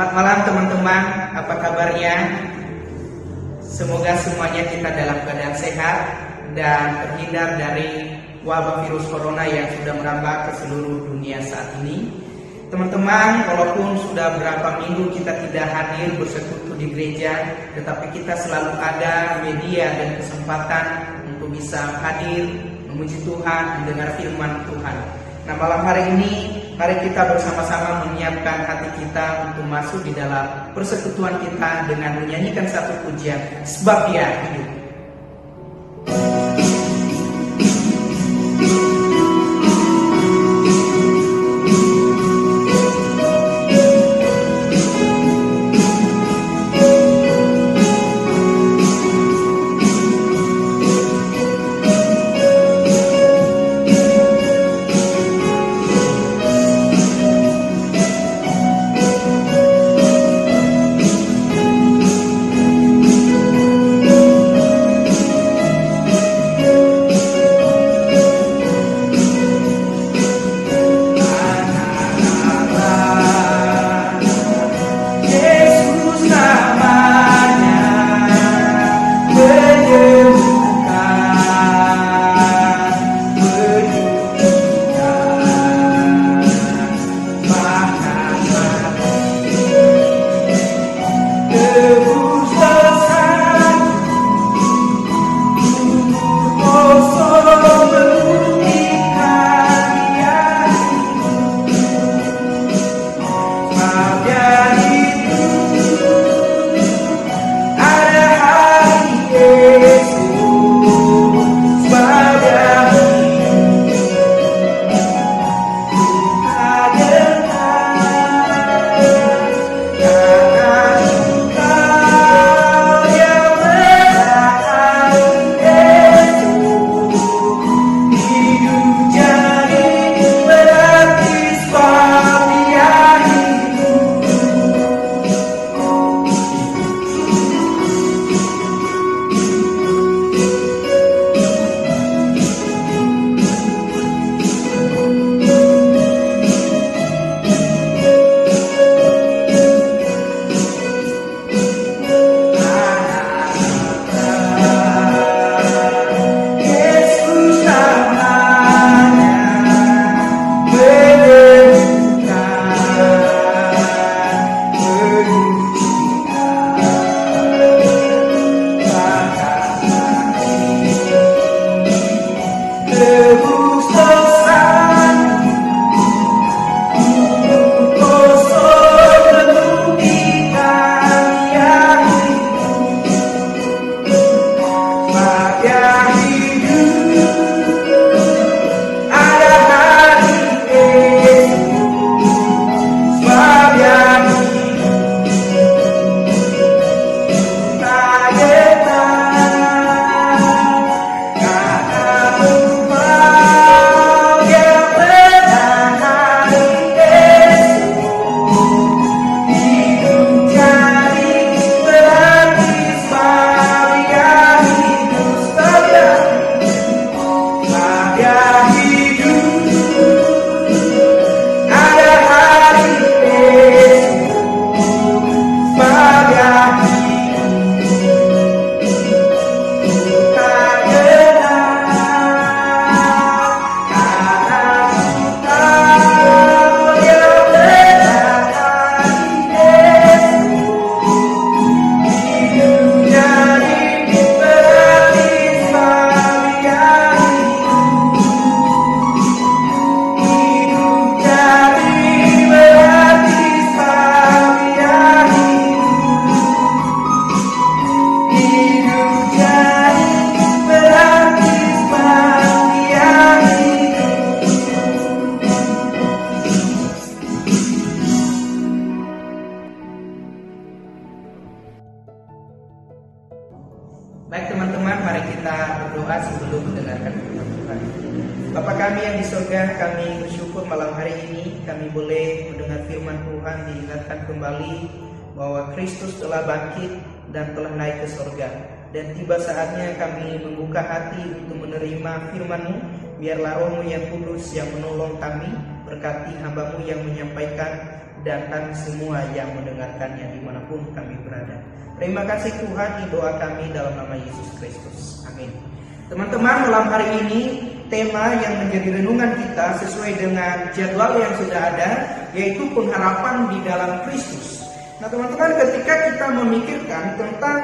Selamat malam teman-teman, apa kabarnya? Semoga semuanya kita dalam keadaan sehat dan terhindar dari wabah virus corona yang sudah merambah ke seluruh dunia saat ini. Teman-teman, walaupun sudah berapa minggu kita tidak hadir bersekutu di gereja, tetapi kita selalu ada media dan kesempatan untuk bisa hadir, memuji Tuhan, mendengar firman Tuhan. Nah, malam hari ini Mari kita bersama-sama menyiapkan hati kita untuk masuk di dalam persekutuan kita dengan menyanyikan satu pujian sebab dia hidup. Dan tiba saatnya kami membuka hati untuk menerima firman-Mu. Biarlah rohmu yang kudus yang menolong kami, berkati hambamu yang menyampaikan, dan kami semua yang mendengarkannya di mana pun kami berada. Terima kasih Tuhan di doa kami dalam nama Yesus Kristus. Amin. Teman-teman, malam hari ini tema yang menjadi renungan kita sesuai dengan jadwal yang sudah ada, yaitu pengharapan di dalam Kristus. Nah, teman-teman, ketika kita memikirkan tentang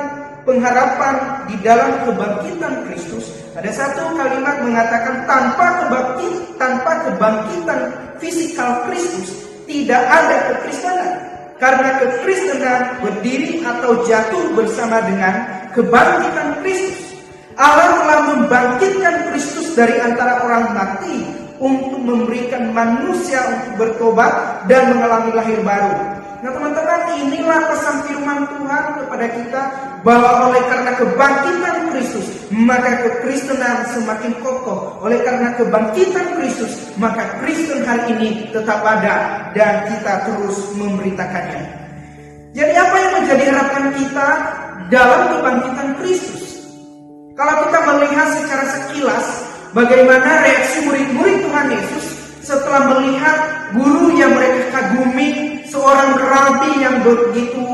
pengharapan di dalam kebangkitan Kristus, ada satu kalimat mengatakan tanpa kebangkit, tanpa kebangkitan fisikal Kristus tidak ada kekristenan. Karena kekristenan berdiri atau jatuh bersama dengan kebangkitan Kristus. Allah telah membangkitkan Kristus dari antara orang mati untuk memberikan manusia untuk bertobat dan mengalami lahir baru. Nah teman-teman inilah pesan firman Tuhan kepada kita bahwa oleh karena kebangkitan Kristus maka kekristenan semakin kokoh. Oleh karena kebangkitan Kristus maka Kristen hari ini tetap ada dan kita terus memberitakannya. Jadi apa yang menjadi harapan kita dalam kebangkitan Kristus? Kalau kita melihat secara sekilas bagaimana reaksi murid-murid Tuhan Yesus setelah melihat guru yang mereka kagumi seorang rabi yang begitu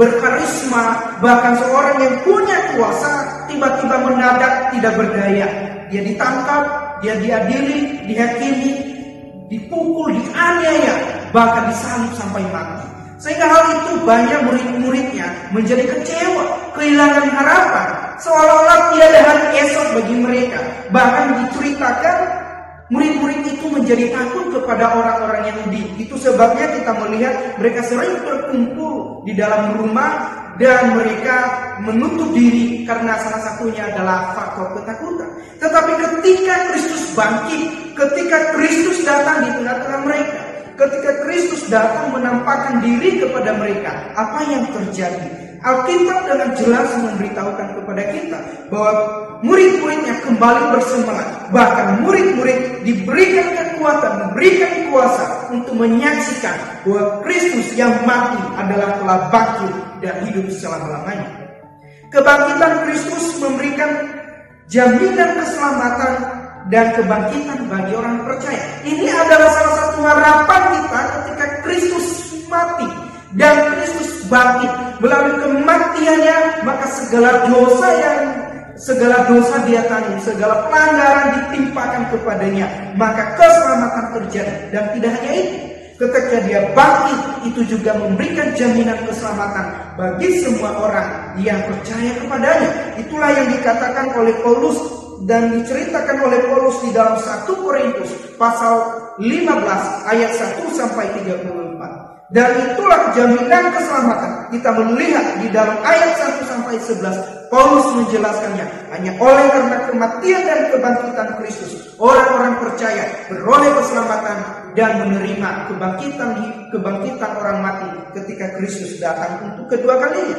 berkarisma, bahkan seorang yang punya kuasa tiba-tiba mendadak tidak berdaya. Dia ditangkap, dia diadili, dihakimi, dipukul, dianiaya, bahkan disalib sampai mati. Sehingga hal itu banyak murid-muridnya menjadi kecewa, kehilangan harapan, seolah-olah tiada hari esok bagi mereka. Bahkan diceritakan Murid-murid itu menjadi takut kepada orang-orang Yahudi. Itu sebabnya kita melihat mereka sering berkumpul di dalam rumah dan mereka menutup diri karena salah satunya adalah faktor ketakutan. Tetapi ketika Kristus bangkit, ketika Kristus datang di tengah-tengah mereka, ketika Kristus datang menampakkan diri kepada mereka, apa yang terjadi? Alkitab dengan jelas memberitahukan kepada kita bahwa murid-muridnya kembali bersemangat. Bahkan murid-murid diberikan kekuatan, diberikan kuasa untuk menyaksikan bahwa Kristus yang mati adalah telah bangkit dan hidup selama-lamanya. Kebangkitan Kristus memberikan jaminan keselamatan dan kebangkitan bagi orang percaya. Ini adalah salah satu harapan kita ketika Kristus mati dan Kristus bangkit melalui kematiannya maka segala dosa yang segala dosa dia tanggung segala pelanggaran ditimpakan kepadanya maka keselamatan terjadi. Dan tidak hanya itu ketika dia bangkit itu juga memberikan jaminan keselamatan bagi semua orang yang percaya kepadanya. Itulah yang dikatakan oleh Paulus dan diceritakan oleh Paulus di dalam 1 Korintus pasal 15 ayat 1 sampai 34 dan itulah jaminan keselamatan. Kita melihat di dalam ayat 1 sampai 11 Paulus menjelaskannya hanya oleh karena kematian dan kebangkitan Kristus orang-orang percaya beroleh keselamatan dan menerima kebangkitan kebangkitan orang mati ketika Kristus datang untuk kedua kalinya.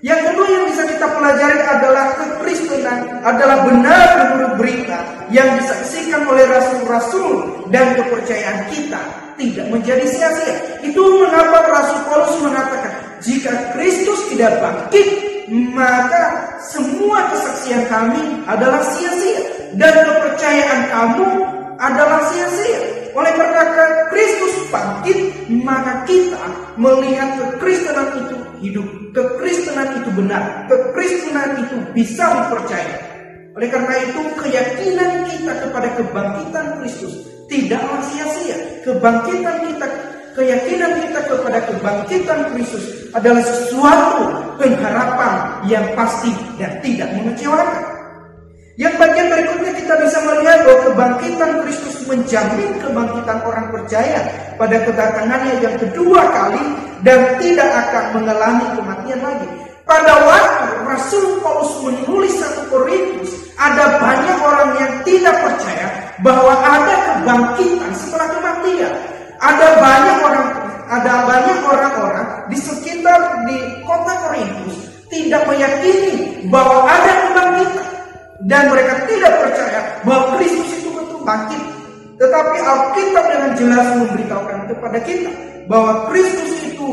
Yang kedua yang bisa kita pelajari adalah kekristenan adalah benar menurut berita yang disaksikan oleh rasul-rasul dan kepercayaan kita tidak menjadi sia-sia. Itu mengapa Rasul Paulus mengatakan, jika Kristus tidak bangkit, maka semua kesaksian kami adalah sia-sia dan kepercayaan kamu adalah sia-sia. Oleh karena Kristus bangkit, maka kita melihat kekristenan itu hidup, kekristenan itu benar, kekristenan itu bisa dipercaya. Oleh karena itu, keyakinan kita kepada kebangkitan Kristus tidaklah sia-sia. Kebangkitan kita, keyakinan kita kepada kebangkitan Kristus adalah sesuatu pengharapan yang pasti dan tidak mengecewakan. Yang bagian berikutnya kita bisa melihat bahwa kebangkitan Kristus menjamin kebangkitan orang percaya pada kedatangannya yang kedua kali dan tidak akan mengalami kematian lagi. Pada waktu Rasul Paulus menulis satu Korintus, ada banyak orang yang tidak percaya bahwa ada kebangkitan setelah kematian. Ada banyak orang, ada banyak orang-orang di sekitar di kota Korintus tidak meyakini bahwa ada kebangkitan dan mereka tidak percaya bahwa Kristus itu betul bangkit. Tetapi Alkitab dengan jelas memberitahukan kepada kita bahwa Kristus itu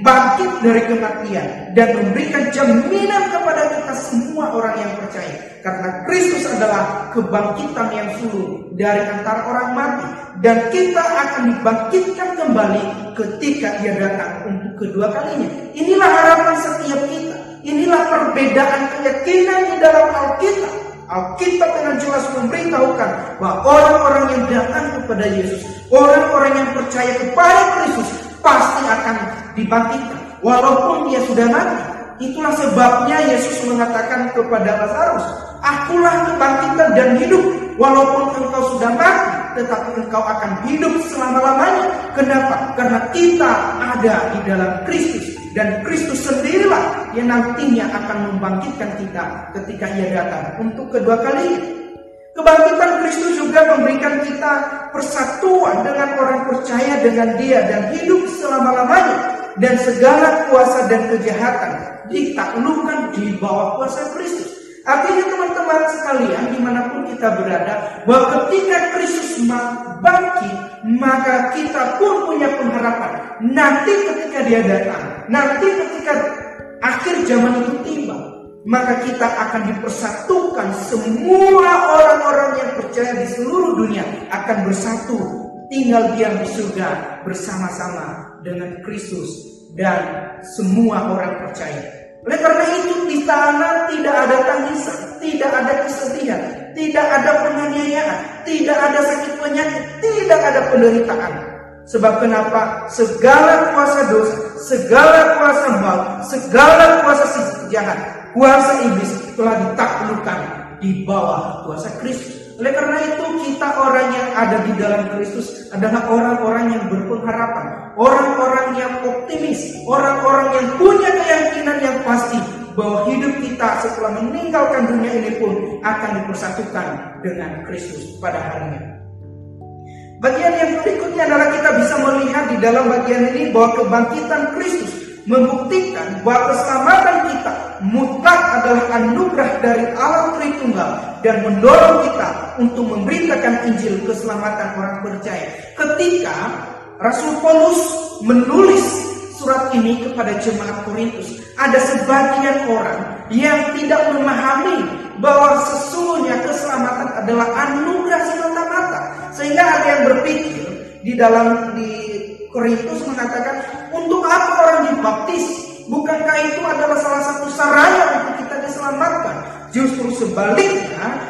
bangkit dari kematian dan memberikan jaminan kepada kita semua orang yang percaya karena Kristus adalah kebangkitan yang sulung dari antara orang mati dan kita akan dibangkitkan kembali ketika ia datang untuk kedua kalinya. Inilah harapan setiap kita. Inilah perbedaan keyakinan di dalam Alkitab. Alkitab dengan jelas memberitahukan bahwa orang-orang yang datang kepada Yesus, orang-orang yang percaya kepada Kristus pasti akan dibangkitkan walaupun dia sudah mati. Itulah sebabnya Yesus mengatakan kepada Lazarus, "Akulah kebangkitan dan hidup. Walaupun engkau sudah mati, tetapi engkau akan hidup selama-lamanya." Kenapa? Karena kita ada di dalam Kristus dan Kristus sendirilah yang nantinya akan membangkitkan kita ketika Ia datang untuk kedua kalinya. Kebangkitan Kristus juga memberikan kita persatuan dengan orang percaya dengan Dia dan hidup selama-lamanya dan segala kuasa dan kejahatan ditaklukkan di bawah kuasa Kristus. Artinya teman-teman sekalian di mana pun kita berada bahwa ketika Kristus bangkit maka kita pun punya pengharapan nanti ketika dia datang nanti ketika akhir zaman itu tiba maka kita akan dipersatukan semua orang-orang yang percaya di seluruh dunia akan bersatu tinggal diam di surga bersama-sama dengan Kristus dan semua orang percaya. Oleh karena itu di sana tidak ada tangisan, tidak ada kesedihan, tidak ada penganiayaan, tidak ada sakit penyakit, tidak ada penderitaan. Sebab kenapa? Segala kuasa dosa, segala kuasa maut, segala kuasa jahat, kuasa iblis telah ditaklukkan di bawah kuasa Kristus. Oleh karena itu kita orang yang ada di dalam Kristus adalah orang-orang yang berpengharapan, orang-orang yang optimis, orang-orang yang punya keyakinan yang pasti bahwa hidup kita setelah meninggalkan dunia ini pun akan dipersatukan dengan Kristus pada harinya. Bagian yang berikutnya adalah kita bisa melihat di dalam bagian ini bahwa kebangkitan Kristus membuktikan bahwa keselamatan kita mutlak adalah anugerah dari Allah Tritunggal dan mendorong kita untuk memberitakan Injil keselamatan orang percaya. Ketika Rasul Paulus menulis surat ini kepada jemaat Korintus, ada sebagian orang yang tidak memahami bahwa sesungguhnya keselamatan adalah anugerah semata-mata. Sehingga ada yang berpikir di dalam di Korintus mengatakan, untuk apa orang dibaptis? Bukankah itu adalah salah satu sarana untuk kita diselamatkan? Justru sebaliknya,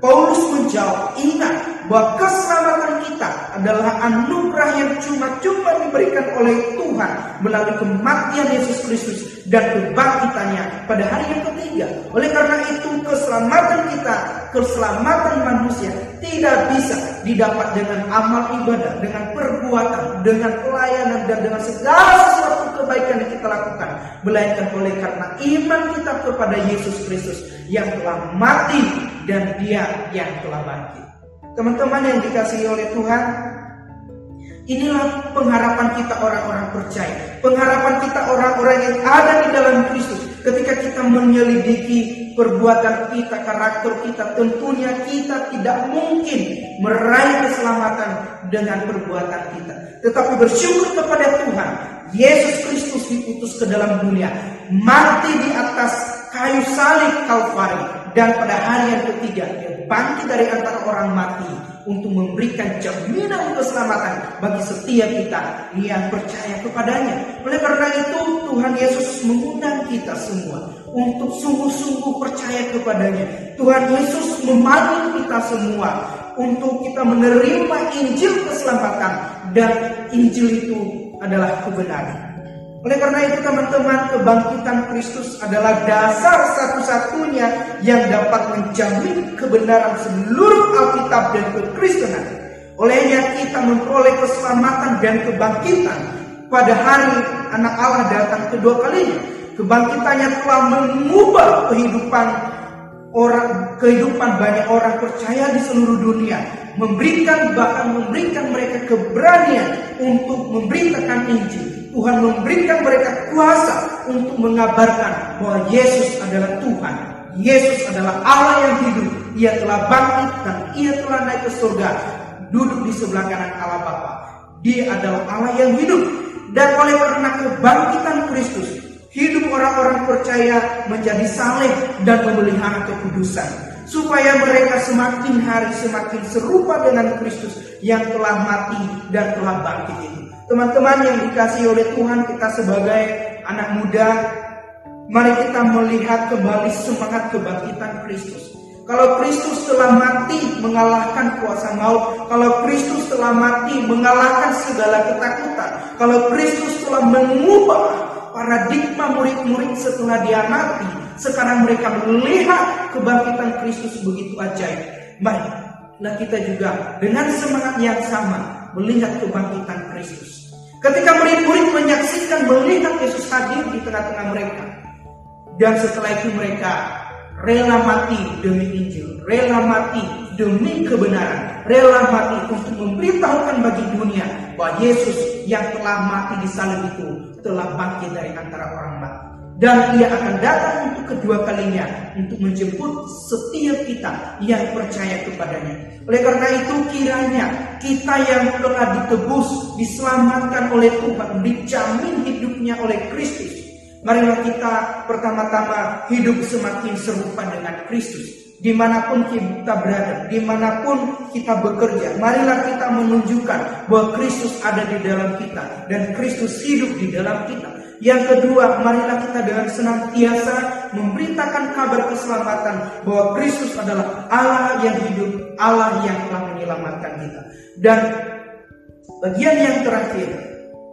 Paulus menjawab, ingat bahwa keselamatan kita adalah anugerah yang cuma-cuma diberikan oleh Tuhan melalui kematian Yesus Kristus dan kebangkitannya pada hari yang ketiga. Oleh karena itu keselamatan kita, keselamatan manusia tidak bisa didapat dengan amal ibadah, dengan perbuatan, dengan pelayanan dan dengan segala sesuatu kebaikan yang kita lakukan, melainkan oleh karena iman kita kepada Yesus Kristus yang telah mati dan Dia yang telah bangkit. Teman-teman yang dikasihi oleh Tuhan, inilah pengharapan kita orang-orang percaya. Pengharapan kita orang-orang yang ada di dalam Kristus. Ketika kita menyelidiki perbuatan kita, karakter kita, tentunya kita tidak mungkin meraih keselamatan dengan perbuatan kita. Tetapi bersyukur kepada Tuhan, Yesus Kristus diutus ke dalam dunia, mati di atas kayu salib Kalvari dan pada hari yang ketiga dia bangkit dari antara orang mati untuk memberikan jaminan keselamatan bagi setiap kita yang percaya kepadanya. Oleh karena itu Tuhan Yesus mengundang kita semua untuk sungguh-sungguh percaya kepadanya. Tuhan Yesus memanggil kita semua untuk kita menerima Injil keselamatan dan Injil itu adalah kebenaran. Oleh karena itu teman-teman kebangkitan Kristus adalah dasar satu-satunya yang dapat menjamin kebenaran seluruh Alkitab dan kekristenan. Olehnya kita memperoleh keselamatan dan kebangkitan pada hari anak Allah datang kedua kalinya. Kebangkitannya telah mengubah kehidupan orang kehidupan banyak orang percaya di seluruh dunia memberikan bahkan memberikan mereka keberanian untuk memberitakan Injil Tuhan memberikan mereka kuasa untuk mengabarkan bahwa Yesus adalah Tuhan. Yesus adalah Allah yang hidup. Ia telah bangkit dan ia telah naik ke surga. Duduk di sebelah kanan Allah Bapa. Dia adalah Allah yang hidup. Dan oleh karena kebangkitan Kristus, hidup orang-orang percaya menjadi saleh dan memelihara kekudusan. Supaya mereka semakin hari semakin serupa dengan Kristus yang telah mati dan telah bangkit itu. Teman-teman yang dikasih oleh Tuhan, kita sebagai anak muda, mari kita melihat kembali semangat kebangkitan Kristus. Kalau Kristus telah mati mengalahkan kuasa maut, kalau Kristus telah mati mengalahkan segala ketakutan, kalau Kristus telah mengubah paradigma murid-murid setelah dia mati, sekarang mereka melihat kebangkitan Kristus begitu ajaib. Baiklah kita juga dengan semangat yang sama melihat kebangkitan Kristus. Ketika murid-murid menyaksikan melihat Yesus hadir di tengah-tengah mereka, dan setelah itu mereka rela mati demi Injil, rela mati demi kebenaran, rela mati untuk memberitahukan bagi dunia bahwa Yesus yang telah mati di salib itu telah bangkit dari antara orang mati. Dan ia akan datang untuk kedua kalinya untuk menjemput setiap kita yang percaya kepadanya. Oleh karena itu kiranya kita yang telah ditebus, diselamatkan oleh Tuhan, dijamin hidupnya oleh Kristus Marilah kita pertama-tama hidup semakin serupa dengan Kristus. Di mana pun kita berada, di mana pun kita bekerja, marilah kita menunjukkan bahwa Kristus ada di dalam kita dan Kristus hidup di dalam kita. Yang kedua, marilah kita dengan senantiasa memberitakan kabar keselamatan bahwa Kristus adalah Allah yang hidup, Allah yang telah menyelamatkan kita. Dan bagian yang terakhir,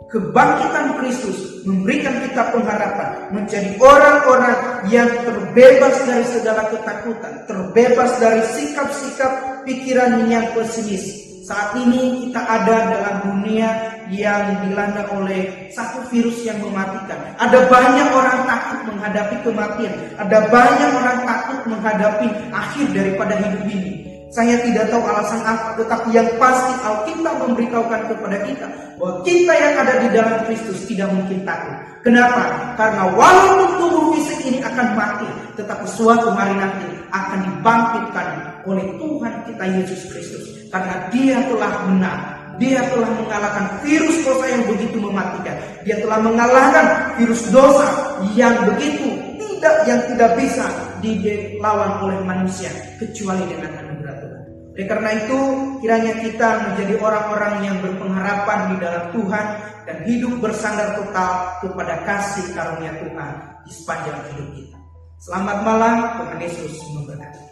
Kebangkitan Kristus memberikan kita pengharapan menjadi orang-orang yang terbebas dari segala ketakutan, terbebas dari sikap-sikap pikiran yang pesimis. Saat ini kita ada dalam dunia yang dilanda oleh satu virus yang mematikan. Ada banyak orang takut menghadapi kematian. Ada banyak orang takut menghadapi akhir daripada hidup ini. Saya tidak tahu alasan apa, tetapi yang pasti Alkitab memberitahukan kepada kita bahwa kita yang ada di dalam Kristus tidak mungkin takut. Kenapa? Karena walaupun tubuh fisik ini akan mati, tetapi suatu hari nanti akan dibangkitkan oleh Tuhan kita Yesus Kristus. Karena Dia telah menang, dia telah mengalahkan virus dosa yang begitu mematikan. Dia telah mengalahkan virus dosa yang begitu tidak yang tidak bisa dilawan oleh manusia kecuali dengan oleh karena itu, kiranya kita menjadi orang-orang yang berpengharapan di dalam Tuhan dan hidup bersandar total kepada kasih karunia Tuhan di sepanjang hidup kita. Selamat malam, Tuhan Yesus memberkati.